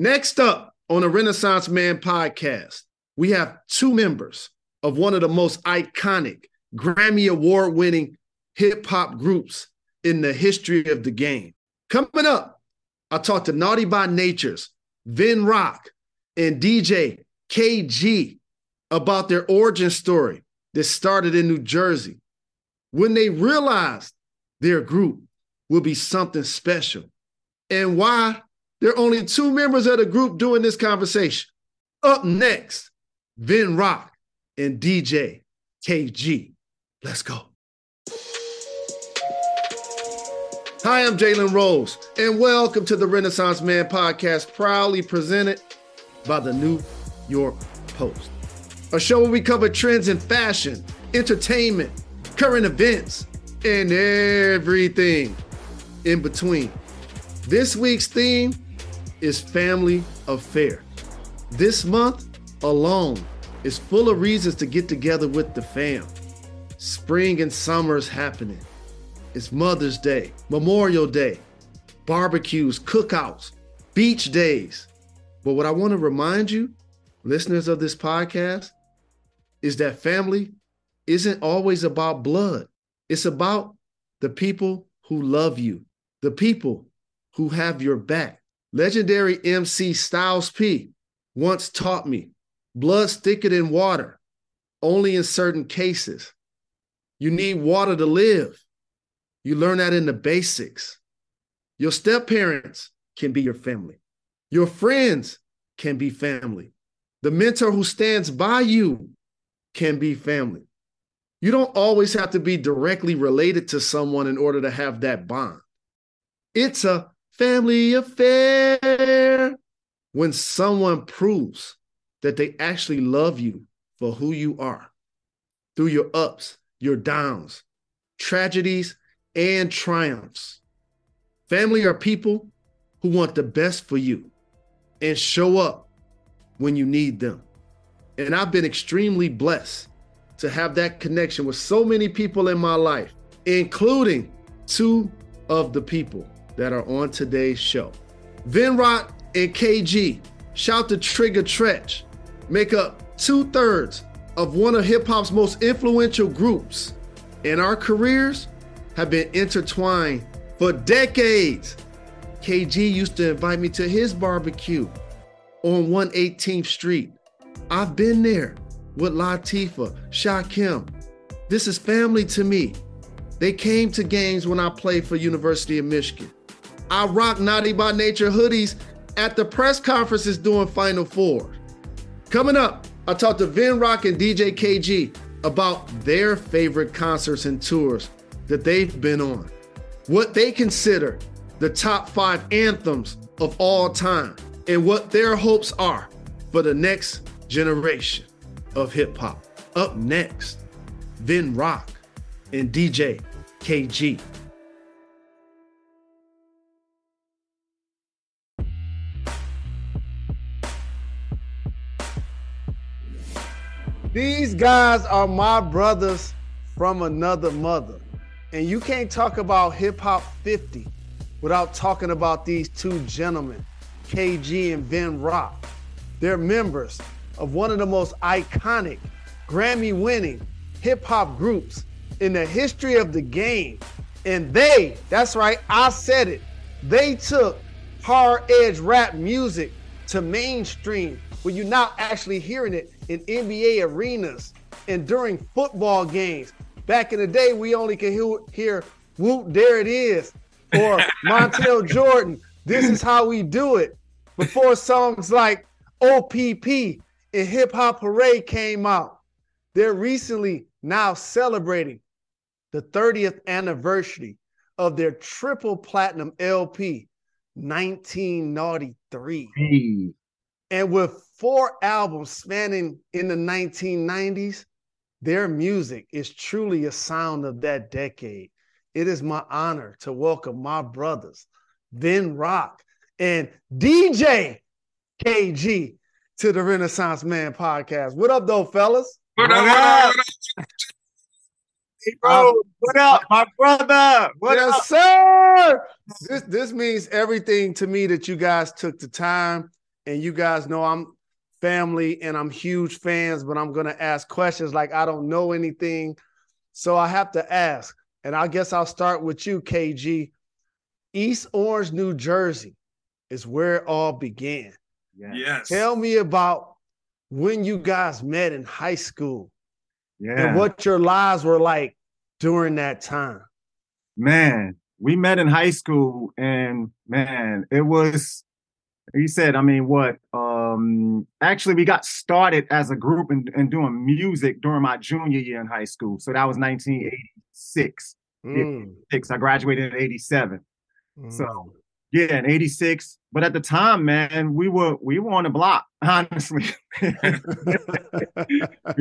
Next up on the Renaissance Man podcast, we have two members of one of the most iconic Grammy Award winning hip hop groups in the history of the game. Coming up, I talked to Naughty by Nature's Vin Rock and DJ KayGee about their origin story that started in New Jersey when they realized their group will be something special and why there are only two members of the group doing this conversation. Up next, Vin Rock and DJ KayGee. Let's go. Hi, I'm Jalen Rose, and welcome to the Renaissance Man podcast, proudly presented by the New York Post. A show where we cover trends in fashion, entertainment, current events, and everything in between. This week's theme is family affair. This month alone is full of reasons to get together with the fam. Spring and summer is happening. It's Mother's Day, Memorial Day, barbecues, cookouts, beach days. But what I want to remind you, listeners of this podcast, is that family isn't always about blood. It's about the people who love you, the people who have your back. Legendary MC Styles P once taught me blood's thicker than water, only in certain cases. You need water to live. You learn that in the basics. Your step parents can be your family. Your friends can be family. The mentor who stands by you can be family. You don't always have to be directly related to someone in order to have that bond. It's a family affair when someone proves that they actually love you for who you are through your ups, your downs, tragedies, and triumphs. Family are people who want the best for you and show up when you need them. And I've been extremely blessed to have that connection with so many people in my life, including two of the people that are on today's show. Vin Rock and KayGee, shout to Trigger Treach, make up two thirds of one of hip hop's most influential groups. And our careers have been intertwined for decades. KayGee used to invite me to his barbecue on 118th Street. I've been there with Latifah, Shakim. This is family to me. They came to games when I played for University of Michigan. I rock Naughty by Nature hoodies at the press conferences doing Final Four. Coming up, I talked to Vin Rock and DJ KayGee about their favorite concerts and tours that they've been on, what they consider the top five anthems of all time, and what their hopes are for the next generation of hip hop. Up next, Vin Rock and DJ KayGee. These guys are my brothers from another mother. And you can't talk about Hip Hop 50 without talking about these two gentlemen, KayGee and Vin Rock. They're members of one of the most iconic Grammy winning hip hop groups in the history of the game. And they, that's right, I said it, they took hard edge rap music to mainstream where you're now actually hearing it in NBA arenas and during football games. Back in the day, we only could hear, hear whoop, there it is, or Montel Jordan, this is how we do it. Before songs like OPP and Hip Hop Hooray came out. They're recently now celebrating the 30th anniversary of their triple platinum LP, 1993. Hey. And with four albums spanning in the 1990s, their music is truly a sound of that decade. It is my honor to welcome my brothers, Vin Rock and DJ KG to the Renaissance Man podcast. What up, though, fellas? What, what up? up? Hey, bro, um, what up, my brother? What yes, up? sir. This this means everything to me that you guys took the time and you guys know I'm family and I'm huge fans, but I'm gonna ask questions like I don't know anything. So I have to ask, and I guess I'll start with you, KayGee. East Orange, New Jersey is where it all began. Yeah. Yes. Tell me about when you guys met in high school Yeah. and what your lives were like during that time. man, we met in high school and man, it was you said, I mean, what? Um actually we got started as a group and, and doing music during my junior year in high school. So that was 1986. Mm, Six. I graduated in 87. mm. So yeah, in 86. But at the time, man, we were we were on the block, honestly. we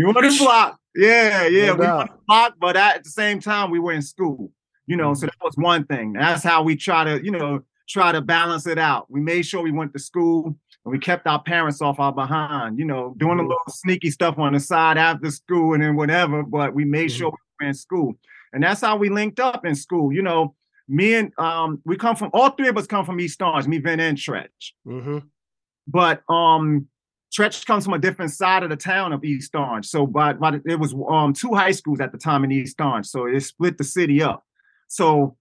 were on the block. Yeah, yeah, No we were on the block, but at the same time, we were in school. You know, Mm-hmm. so that was one thing. That's how we try to, you know, try to balance it out. We made sure we went to school and we kept our parents off our behind, you know, doing a Mhm. little sneaky stuff on the side after school and then whatever, but we made Mhm. sure we were in school. And that's how we linked up in school. You know, me and um we come from all three of us come from East Orange, me, Vin, and Treach. Mhm. But um Treach comes from a different side of the town of East Orange. So by, by it was um two high schools at the time in East Orange. So it split the city up. So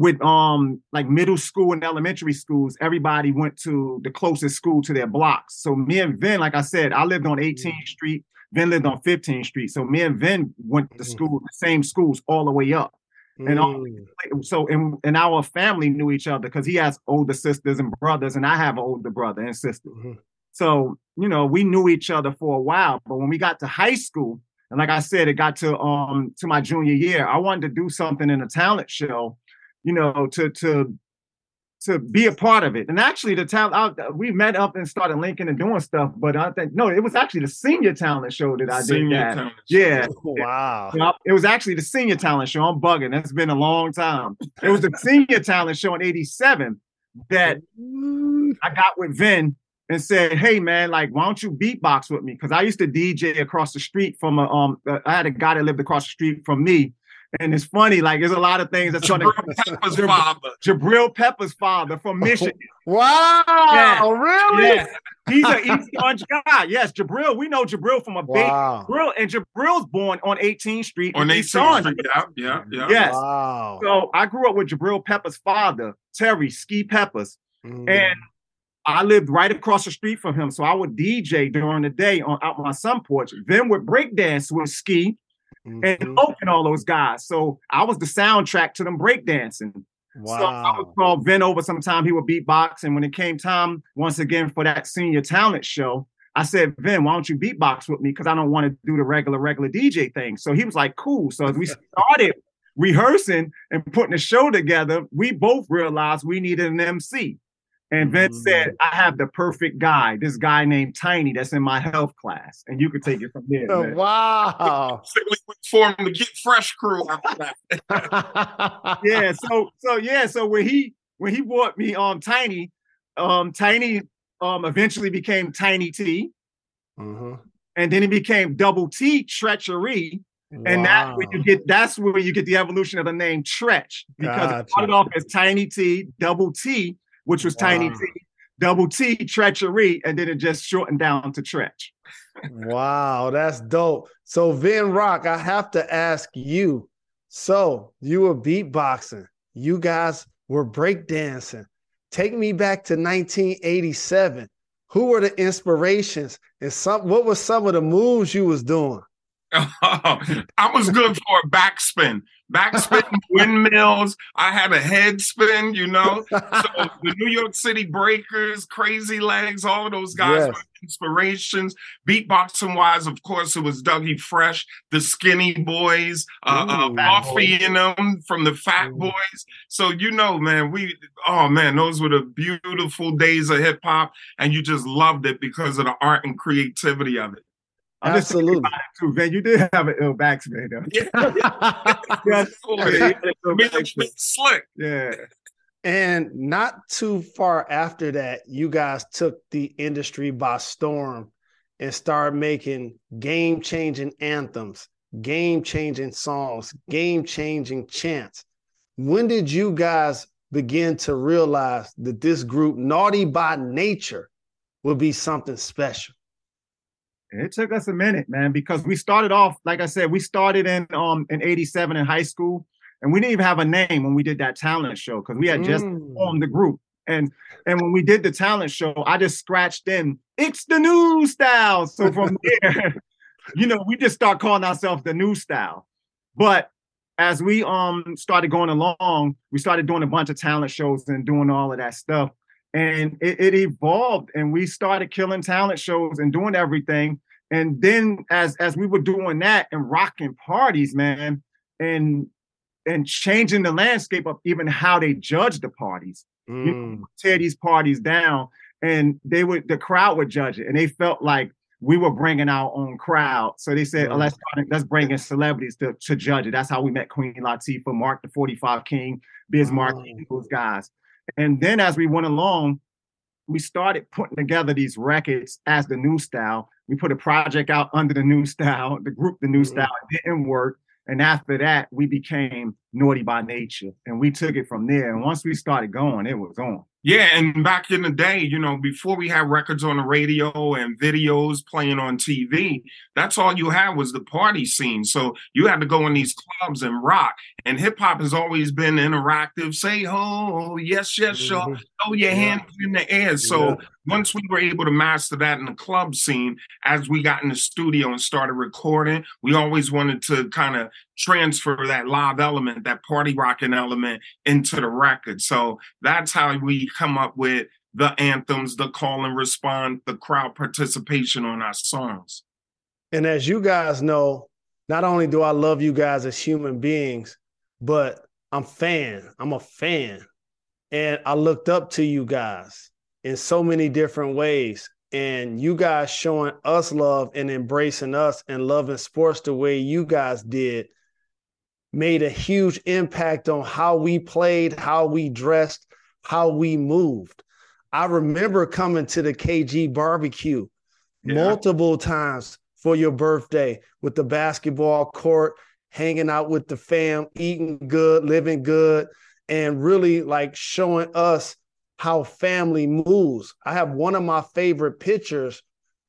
with um like middle school and elementary schools, everybody went to the closest school to their blocks. So me and Vin, like I said, I lived on 18th Street. Vin lived on 15th Street. So me and Vin went to Mhm. school, the same schools all the way up And all- Mm. so and, and our family knew each other because he has older sisters and brothers, and I have an older brother and sister. Mhm. So you know, we knew each other for a while. But when we got to high school, and like I said, it got to um to my junior year, I wanted to do something in a talent show, you know, to to to be a part of it. And actually, the talent I, we met up and started linking and doing stuff. But I think no, it was actually the senior talent show that I Senior did that. talent show. Yeah, Wow. Yep, It was actually the senior talent show. I'm bugging. That's been a long time. It was the senior talent show in 87 that. I got with Vin and said, Hey man, like, why don't you beatbox with me? Because I used to DJ across the street from a um uh, I had a guy that lived across the street from me. And it's funny, like there's a lot of things that's trying to Jabrill Peppers' father. Jabrill Peppers' father from Michigan. Wow. Yeah. Really? Yes. He's an East Orange guy. Yes, Jabrill. We know Jabrill from a. Wow. Jabrill, and Jabrill's born on 18th Street. On in 18th Street. Yeah, yeah, yeah. Yes. Wow. So I grew up with Jabrill Peppers' father, Terry Ski Peppers, Mm. and I lived right across the street from him. So I would DJ during the day on out my sun porch. Then would breakdance with Ski and Mhm. Oak and all those guys. So I was the soundtrack to them breakdancing. So I would call Vin over sometime. He would beatbox. And when it came time, once again, for that senior talent show, I said, Vin, why don't you beatbox with me? Because I don't want to do the regular, regular DJ thing. So he was like, cool. So as we started rehearsing and putting the show together, we both realized we needed an MC. And Vin Mhm. said, I have the perfect guy, this guy named Tiny that's in my health class. And you could take it from there. Oh, man. wow. So we we formed the Get Fresh crew after that. yeah, so so yeah, so when he when he bought me um Tiny, um Tiny um eventually became Tiny T, Mhm. and then it became Double T Treachery, and that's where you get that's where you get the evolution of the name Treach because Gotcha. it started off as Tiny T, Double T, which was Tiny T, Double T Treachery, and then it just shortened down to Treach. Wow, that's dope. So Vin Rock, I have to ask you. So you were beatboxing. You guys were breakdancing. Take me back to 1987. Who were the inspirations and some what were some of the moves you was doing? I was good for a backspin. Backspin, windmills. I had a head spin, you know. So the New York City Breakers, Crazy Legs, all of those guys Yes. were inspirations. Beatboxing wise, of course, it was Dougie Fresh, the Skinny Boys, uh, uh, Ooh. And them from the Fat Ooh. Boys. So you know, man, we oh man, those were the beautiful days of hip hop, and you just loved it because of the art and creativity of it. I'm Absolutely. about it too, man. You did have an ill backspin though. Yeah, Yeah, yeah. ill Made slick. yeah. And not too far after that, you guys took the industry by storm and started making game changing anthems, game changing songs, game changing chants. When did you guys begin to realize that this group, Naughty by Nature, would be something special? It took us a minute, man, because we started off, like I said, we started in um in 87 in high school, and we didn't even have a name when we did that talent show because we had just Mm. formed the group. And and when we did the talent show, I just scratched in, it's the new style. So from there, you know, we just start calling ourselves the new style. But as we um started going along, we started doing a bunch of talent shows and doing all of that stuff. And it, it evolved and we started killing talent shows and doing everything. And then as as we were doing that and rocking parties, man, and and changing the landscape of even how they judge the parties Mm. tear these parties down and they would the crowd would judge it and they felt like we were bringing our own crowd so they said oh, let's let's bring in celebrities to, to judge it that's how we met queen latifah mark the 45 king Biz Markie Mm. those guys and then as we went along we started putting together these records as the new style. We put a project out under the new style the group the new Mhm. style. It didn't work. And after that we became naughty by nature. And we took it from there. And once we started going it was on Yeah, and back in the day, you know, before we had records on the radio and videos playing on TV, that's all you had was the party scene. So you had to go in these clubs and rock. And hip hop has always been interactive. Say ho, yes, yes, sure. Mhm. Throw your Yeah. hands in the air. So Yeah. Once we were able to master that in the club scene, as we got in the studio and started recording, we always wanted to kind of transfer that live element, that party rocking element into the record. So that's how we come up with the anthems, the call and respond, the crowd participation on our songs. And as you guys know, not only do I love you guys as human beings, but I'm fan. I'm a fan. And I looked up to you guys in so many different ways. And you guys showing us love and embracing us and loving sports the way you guys did made a huge impact on how we played, how we dressed, how we moved. I remember coming to the KayGee barbecue Yeah. multiple times for your birthday with the basketball court, hanging out with the fam, eating good, living good, and really like showing us how family moves. I have one of my favorite pictures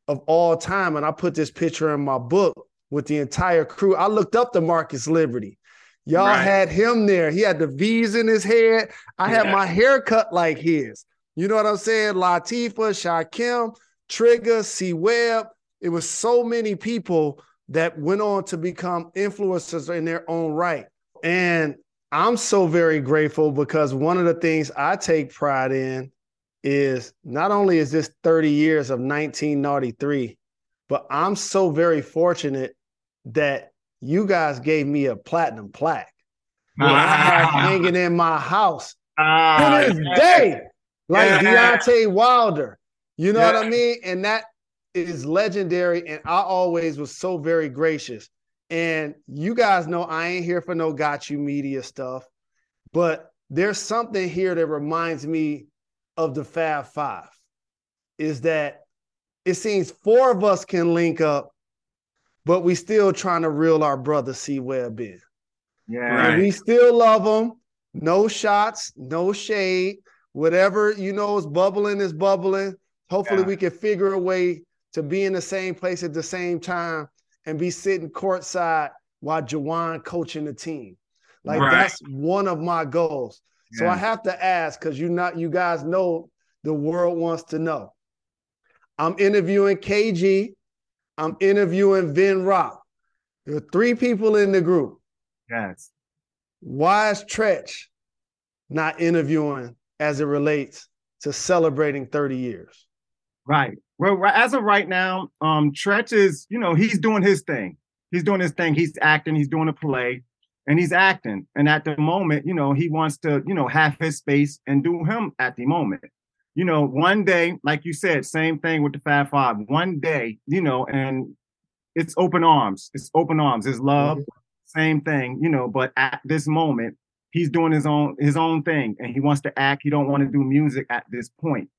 of all time, and I put this picture in my book with the entire crew. I looked up to Marcus Liberty. Y'all Right. had him there. He had the V's in his head. I had my hair cut like his. You know what I'm saying? Latifah, Shakim, Trigger, C-Webb. It was so many people that went on to become influencers in their own right. And I'm so very grateful because one of the things I take pride in is not only is this 30 years of 1993, but I'm so very fortunate that you guys gave me a platinum plaque. that I have hanging in my house Ah, to this yeah. day, like Yeah. Deontay Wilder. You know what I mean? And that is legendary. And I always was so very gracious. And you guys know I ain't here for no got you media stuff, but there's something here that reminds me of the Fab Five. Is that it seems four of us can link up, but we still trying to reel our brother C-Webb in. Yeah. Right. And we still love them. No shots, no shade. Whatever you know is bubbling is bubbling. Hopefully, Yeah. we can figure a way to be in the same place at the same time and be sitting courtside while Juwan coaching the team. Like Right. that's one of my goals. So I have to ask because you not you guys know the world wants to know. I'm interviewing KayGee. I'm interviewing Vin Rock. There are three people in the group. Yes. Why is Treach not interviewing as it relates to celebrating 30 years? Right. Well, as of right now, um, Treach is, you know, he's doing his thing. He's doing his thing. He's acting. He's doing a play, and he's acting. And at the moment, you know, he wants to, you know, have his space and do him at the moment. You know, one day, like you said, same thing with the Fab Five. One day, you know, and it's open arms. It's open arms. It's love. Same thing, you know. But at this moment, he's doing his own his own thing, and he wants to act. He don't want to do music at this point.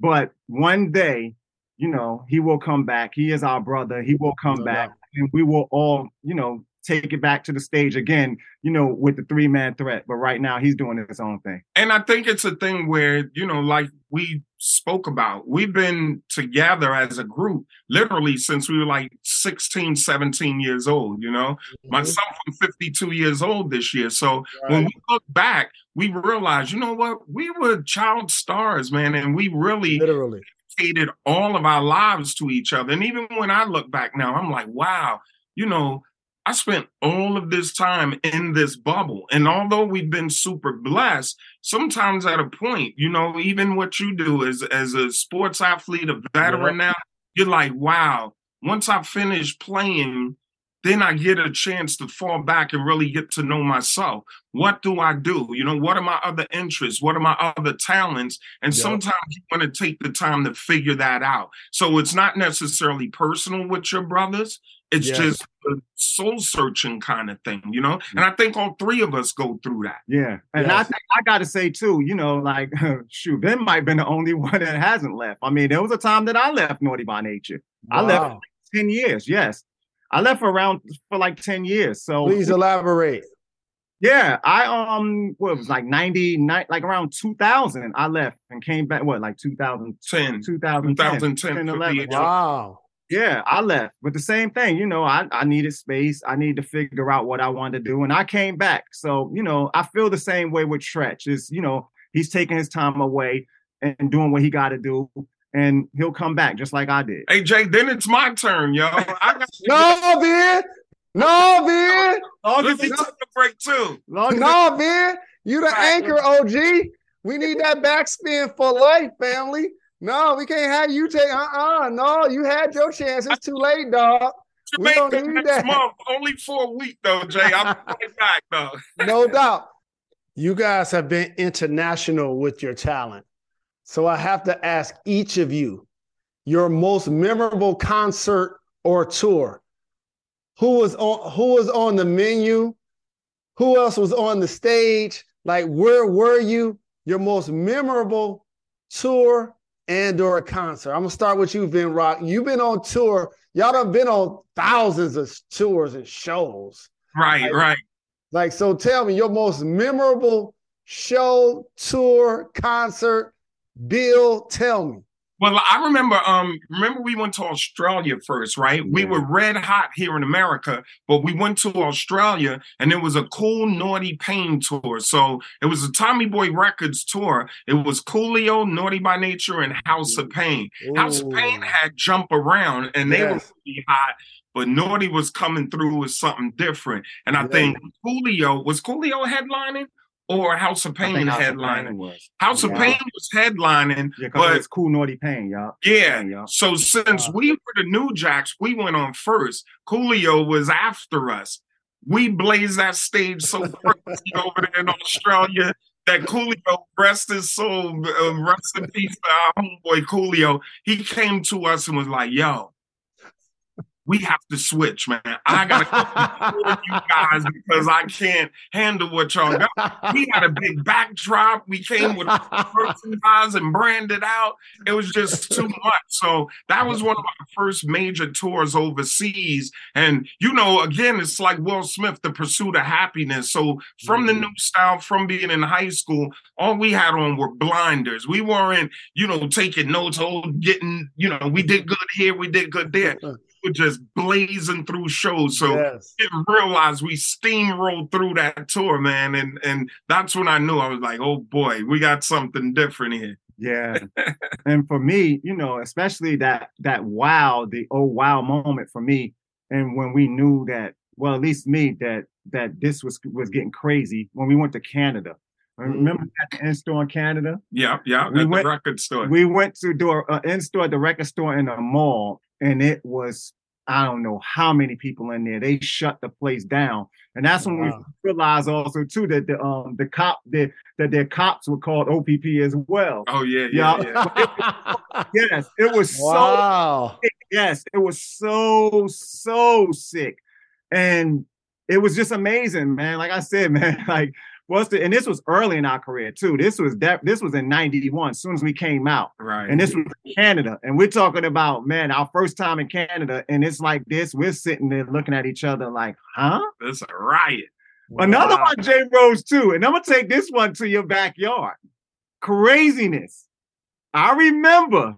But one day, you know, he will come back. He is our brother. He will come No back, doubt. and we will all, you know, take it back to the stage again, you know, with the three man threat. But right now he's doing his own thing. And I think it's a thing where, you know, like we spoke about, we've been together as a group literally since we were like 16, 17 years old, you know. Mm-hmm. Myself, I'm 52 years old this year. So right. when we look back, we realize, you know what, we were child stars, man, and we really literally dedicated all of our lives to each other. And even when I look back now, I'm like, wow, you know, I spent all of this time in this bubble. And although we've been super blessed, sometimes at a point, you know, even what you do as, as a sports athlete, a veteran yeah. now, you're like, wow, once I finish playing, then I get a chance to fall back and really get to know myself. What do I do? You know, what are my other interests? What are my other talents? And yeah. sometimes you want to take the time to figure that out. So it's not necessarily personal with your brothers, it's yes. just a soul searching kind of thing, you know. Mm. And I think all three of us go through that. Yeah, and yes. I think I got to say too, you know, like shoot, Ben might have been the only one that hasn't left. I mean, there was a time that I left Naughty by Nature. Wow. I left ten years. Yes, I left around for like ten years. So please elaborate. Yeah, I um, what was like 90, like around 2000, I left and came back, what, like 2010, 2010, 2010 11. Wow. Yeah, I left, but the same thing, you know, I, I needed space. I needed to figure out what I wanted to do, and I came back. So, you know, I feel the same way with Treach. Is you know, he's taking his time away and doing what he got to do, and he'll come back just like I did. Hey Jay, then it's my turn, yo. I got no, man, no, man. Long as he took a break too. Long no, man, you the anchor, OG. We need that backspin for life, family. No, we can't have you take. Uh uh-uh, uh No, you had your chance. It's too late, dog. We don't need next that. month, only for a week though, Jay. I'm coming back though. no doubt. You guys have been international with your talent. So I have to ask each of you your most memorable concert or tour. Who was on who was on the menu? Who else was on the stage? Like where were you? Your most memorable tour and or a concert. I'm gonna start with you, Vin Rock. You've been on tour. Y'all done been on thousands of tours and shows. Right, like, right. Like, so tell me your most memorable show, tour, concert. Bill, tell me. Well, I remember um remember we went to Australia first, right? Yeah. We were red hot here in America, but we went to Australia and it was a cool Naughty Pain tour. So it was a Tommy Boy Records tour. It was Coolio, Naughty by Nature, and House of Pain. Ooh. House of Pain had Jump Around and they yes. were pretty hot. But Naughty was coming through with something different. And I yeah. think Coolio was Coolio headlining? Or House of Pain headlining. Was. House yeah. of Pain was headlining, yeah, but it's cool naughty pain, y'all. Yeah. y'all. So since uh, we were the New Jacks, we went on first. Coolio was after us. We blazed that stage so crazy over there in Australia that Coolio, rest his soul, uh, rest in peace, our homeboy Coolio. He came to us and was like, "Yo, we have to switch, man. I gotta come you guys because I can't handle what y'all got. We had a big backdrop. We came with merchandise and branded out. It was just too much. So that was one of our first major tours overseas. And you know, again, it's like Will Smith, the pursuit of happiness. So from the mm-hmm. new style, from being in high school, all we had on were blinders. We weren't, you know, taking notes, oh, getting, you know, we did good here, we did good there were just blazing through shows. So yes. didn't realize we steamrolled through that tour, man. And and that's when I knew I was like, oh boy, we got something different here. Yeah. and for me, you know, especially that that wow, the oh wow moment for me. And when we knew that, well, at least me, that that this was was getting crazy when we went to Canada. Mm. Remember that in store in Canada? Yeah, yeah, we went, the record store. We went to do an in store at the record store in a mall, and it was I don't know how many people in there. They shut the place down, and that's when wow. we realized also too that the um the cop that that their cops were called OPP as well. Oh yeah, yeah, yeah. yes, it was wow. so sick. yes, it was so so sick, and it was just amazing, man. Like I said, man, like what's the and this was early in our career too. This was that this was in 91, as soon as we came out. Right. And this was Canada. And we're talking about, man, our first time in Canada. And it's like this. We're sitting there looking at each other like, huh? It's a riot. Another one, Jay Rose, too. And I'm gonna take this one to your backyard. Craziness. I remember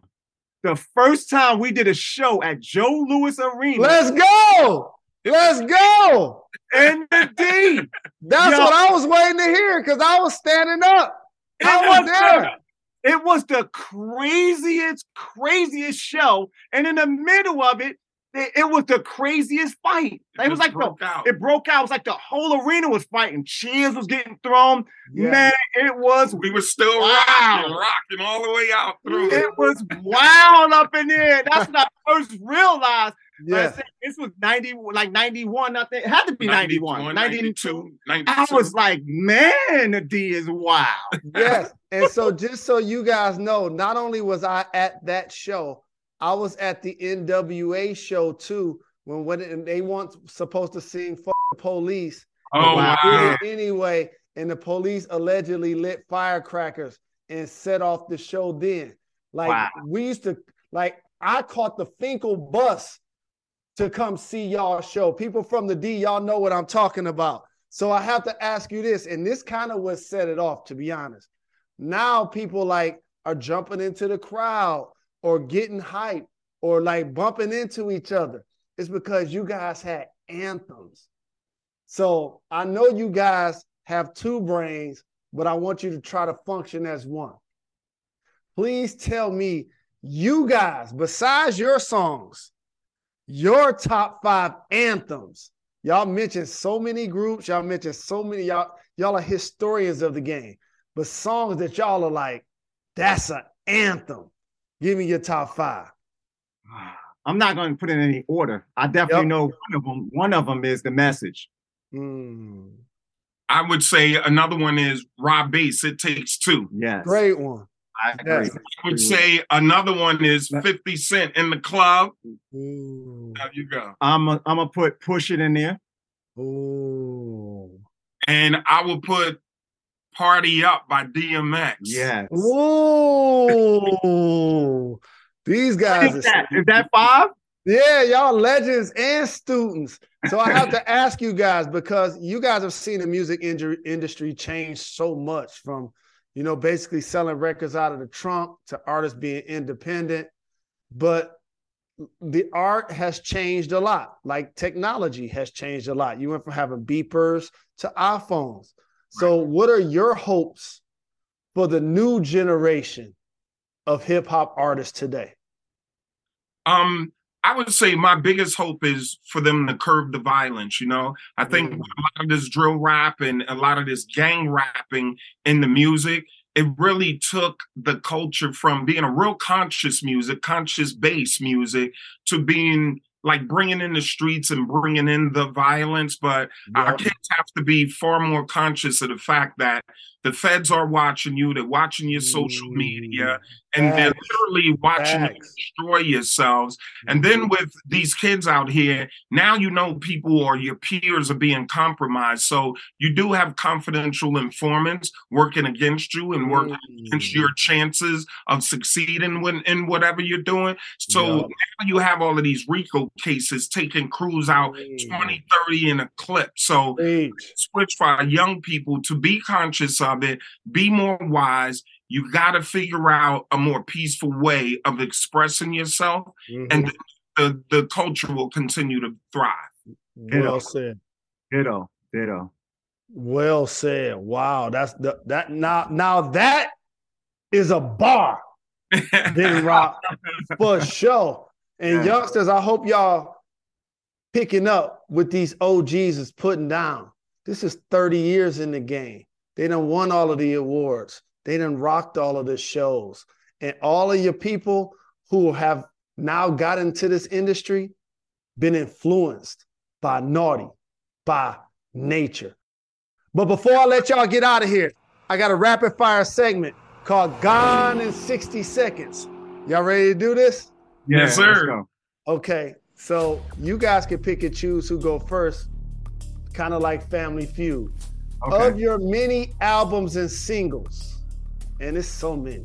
the first time we did a show at Joe Louis Arena Let's go. Let's go. in the D. That's Yo. what I was waiting to hear because I was standing up. It I was was there. the- It was the craziest, craziest show. And in the middle of it, it, it was the craziest fight. It, was just like the, broke out. it broke out. It was like the whole arena was fighting. Cheers was getting thrown. Yeah. Man, it was we were still rocking, rocking all the way out through. it was wild up in there. That's when I first realized. I Yeah. said, this was 90, like 91, I think. It had to be 91, 92. 92. I was like, man, the D is wild. yes. And so just so you guys know, not only was I at that show, I was at the NWA show too. When when and they weren't supposed to sing "Fuck the police," oh, wow. wow. anyway, and the police allegedly lit firecrackers and set off the show. Then, like Wow. we used to, like I caught the Fenkell bus to come see y'all show. People from the D, y'all know what I'm talking about. So I have to ask you this, and this kind of what set it off, to be honest. Now people like are jumping into the crowd or getting hype or like bumping into each other. It's because you guys had anthems. So I know you guys have two brains, but I want you to try to function as one. Please tell me, you guys, besides your songs, your top five anthems. Y'all mentioned so many groups, y'all mentioned so many, y'all, y'all are historians of the game, but songs that y'all are like, that's an anthem. Give me your top five. I'm not going to put it in any order. I definitely Yep. know one of them. One of them is the message. Mm, I would say another one is Rob Bass. It takes two. Yes, great one. I agree. Yes. I would say another one is 50 Cent in the club. Ooh. There you go. I'm a, I'm gonna put push it in there. Ooh. And I will put Party Up by DMX. Yes. Ooh. These guys Is are that, is that five? Yeah, y'all legends and students. So I have to ask you guys because you guys have seen the music inju- industry change so much from, you know, basically selling records out of the trunk to artists being independent. But the art has changed a lot. Like technology has changed a lot. You went from having beepers to iPhones. So, what are your hopes for the new generation of hip hop artists today? Um, I would say my biggest hope is for them to curb the violence. You know, I think Mm. a lot of this drill rap and a lot of this gang rapping in the music, it really took the culture from being a real conscious music, conscious bass music, to being like bringing in the streets and bringing in the violence. But our kids have to be far more conscious of the fact that the feds are watching you, they're watching your social Mm. media, and they're literally watching you destroy yourselves. And then with these kids out here, now you know people or your peers are being compromised. So you do have confidential informants working against you and working against Mm. your chances of succeeding when, in whatever you're doing. So now you have all of these RICO cases taking crews out 20, 30 in a clip. So switch for our young people to be conscious of it, be more wise. You got to figure out a more peaceful way of expressing yourself, and Mhm. the, the culture will continue to thrive. well said. Ditto. Ditto. Well said. Wow, that's the that now now that is a bar, Big Rock, for sure. And Yeah. youngsters, I hope y'all picking up with these OGs is putting down. This is 30 years in the game. They done won all of the awards. They done rocked all of the shows. And all of your people who have now got into this industry been influenced by Naughty, by nature. But before I let y'all get out of here, I got a rapid fire segment called Gone in 60 Seconds. Y'all ready to do this? Yes, let's sir. Okay, so you guys can pick and choose who go first, kind of like Family Feud. Okay. of your many albums and singles, and it's so many,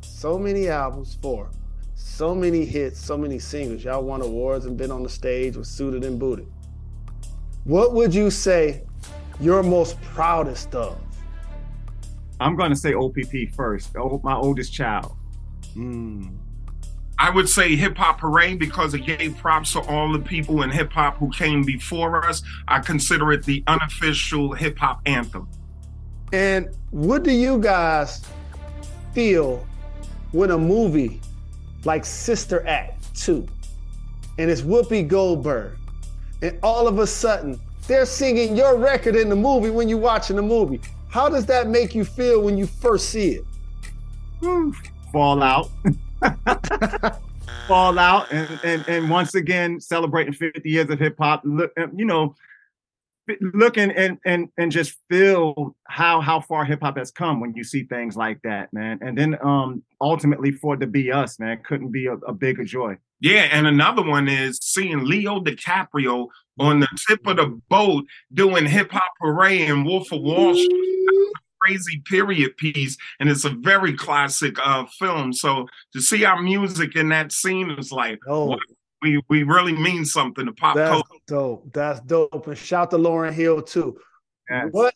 so many albums, four, so many hits, so many singles. Y'all won awards and been on the stage with Suited and Booted. What would you say you're most proudest of? I'm going to say OPP first, my oldest child. Mm. I would say Hip Hop Hooray because it gave props to all the people in hip hop who came before us. I consider it the unofficial hip hop anthem. And what do you guys feel when a movie like Sister Act 2 and it's Whoopi Goldberg and all of a sudden they're singing your record in the movie when you're watching the movie? How does that make you feel when you first see it? Fall out. fall out and, and and once again celebrating 50 years of hip hop look you know looking and and and just feel how how far hip hop has come when you see things like that man. And then um ultimately for it to be us man couldn't be a, a bigger joy. Yeah and another one is seeing leo dicaprio on the tip of the boat doing hip hop hooray and wolf of wall street crazy period piece, and it's a very classic uh, film. So to see our music in that scene is like, oh. we we really mean something to pop That's culture. dope. That's dope. And shout to Lauryn Hill too. Yes. What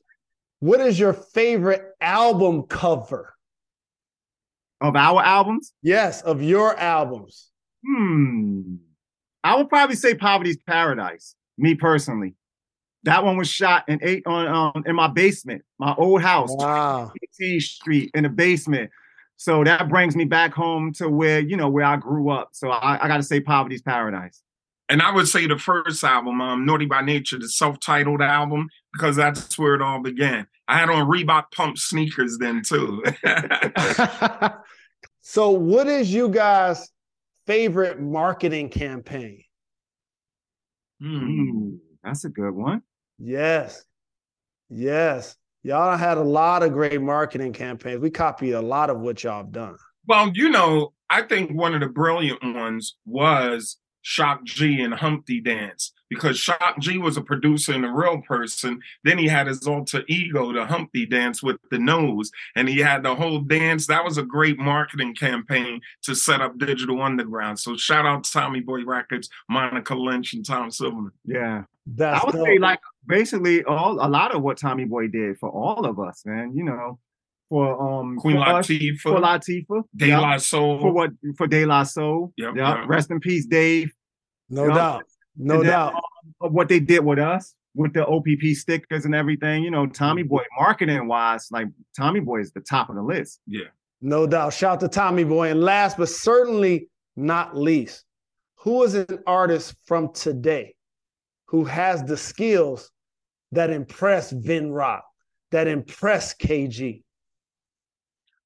What is your favorite album cover? Of our albums? Yes, of your albums. Hmm. I would probably say Poverty's Paradise. Me personally. That one was shot in eight on um in my basement, my old house, wow. 18th Street in the basement. So that brings me back home to where you know where I grew up. So I, I got to say, Poverty's Paradise. And I would say the first album, um, Naughty by Nature, the self-titled album, because that's where it all began. I had on Reebok pump sneakers then too. so, what is you guys' favorite marketing campaign? Hmm, that's a good one. Yes. Yes. Y'all had a lot of great marketing campaigns. We copied a lot of what y'all have done. Well, you know, I think one of the brilliant ones was Shock G and Humpty Dance because Shock G was a producer and a real person. Then he had his alter ego, the Humpty Dance with the nose, and he had the whole dance. That was a great marketing campaign to set up Digital Underground. So shout out to Tommy Boy Records, Monica Lynch, and Tom Silverman. Yeah, that's I would dope. say like basically all a lot of what Tommy Boy did for all of us, man. You know, for um Queen for Latifah, us, for Latifah, De yep. La Soul, for what for De La Soul. Yep, yep. yep. Rest in peace, Dave. No doubt, no and doubt. Then, um, what they did with us with the OPP stickers and everything. You know, Tommy Boy marketing wise, like Tommy Boy is the top of the list. Yeah, no doubt. Shout to Tommy Boy, and last but certainly not least, who is an artist from today who has the skills that impress Vin Rock, that impress KayGee?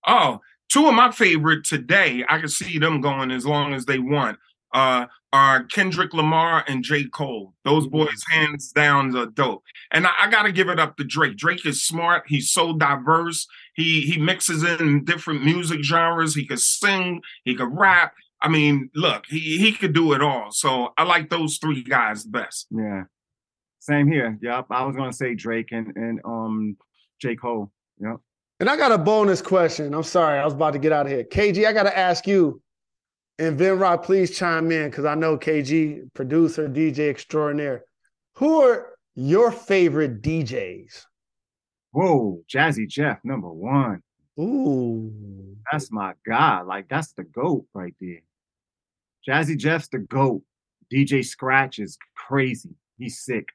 Oh, two of my favorite today, I can see them going as long as they want. Uh, are Kendrick Lamar and J. Cole. Those mm-hmm. boys, hands down, are dope. And I, I got to give it up to Drake. Drake is smart. He's so diverse. He he mixes in different music genres. He could sing. He could rap. I mean, look, he he could do it all. So I like those three guys best. Yeah. Same here. Yep. I was gonna say Drake and and um J. Cole. Yep. And I got a bonus question. I'm sorry, I was about to get out of here. KayGee, I gotta ask you, and Vin Rock, please chime in because I know KayGee, producer, DJ extraordinaire. Who are your favorite DJs? Whoa, Jazzy Jeff, number one. Ooh. That's my guy. Like, that's the GOAT right there. Jazzy Jeff's the GOAT. DJ Scratch is crazy. He's sick.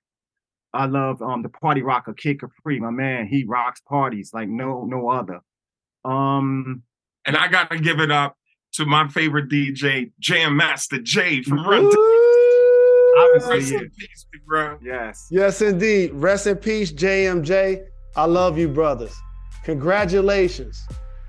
I love um the party rocker Kid Capri. My man, he rocks parties like no no other. Um and I gotta give it up to my favorite DJ, Jam Master Jay from Run. Rest in peace, bro. Yes. Yes, indeed. Rest in peace, JMJ. I love you, brothers. Congratulations.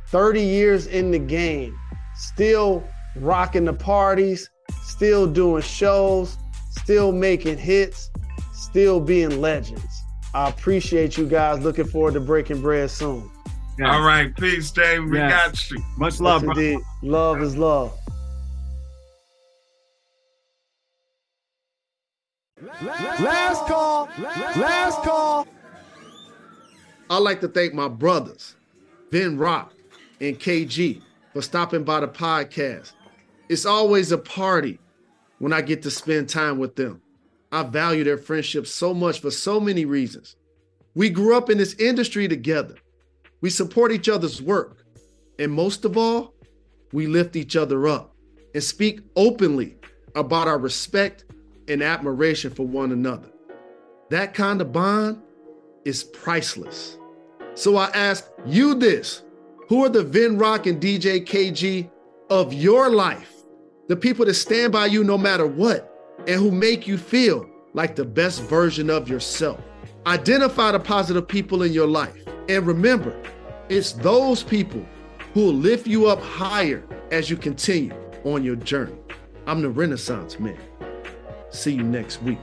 30 years in the game, still rocking the parties, still doing shows, still making hits, still being legends. I appreciate you guys. Looking forward to breaking bread soon. Yes. All right, peace, Dave. We yes. got you. Much love, yes, indeed. Love is love. Last call. Last call. I'd like to thank my brothers, Vin Rock and KayGee, for stopping by the podcast. It's always a party when I get to spend time with them. I value their friendship so much for so many reasons. We grew up in this industry together. We support each other's work. And most of all, we lift each other up and speak openly about our respect and admiration for one another. That kind of bond is priceless. So I ask you this who are the Vin Rock and DJ KayGee of your life? The people that stand by you no matter what and who make you feel like the best version of yourself. Identify the positive people in your life. And remember, it's those people who will lift you up higher as you continue on your journey. I'm the Renaissance Man. See you next week.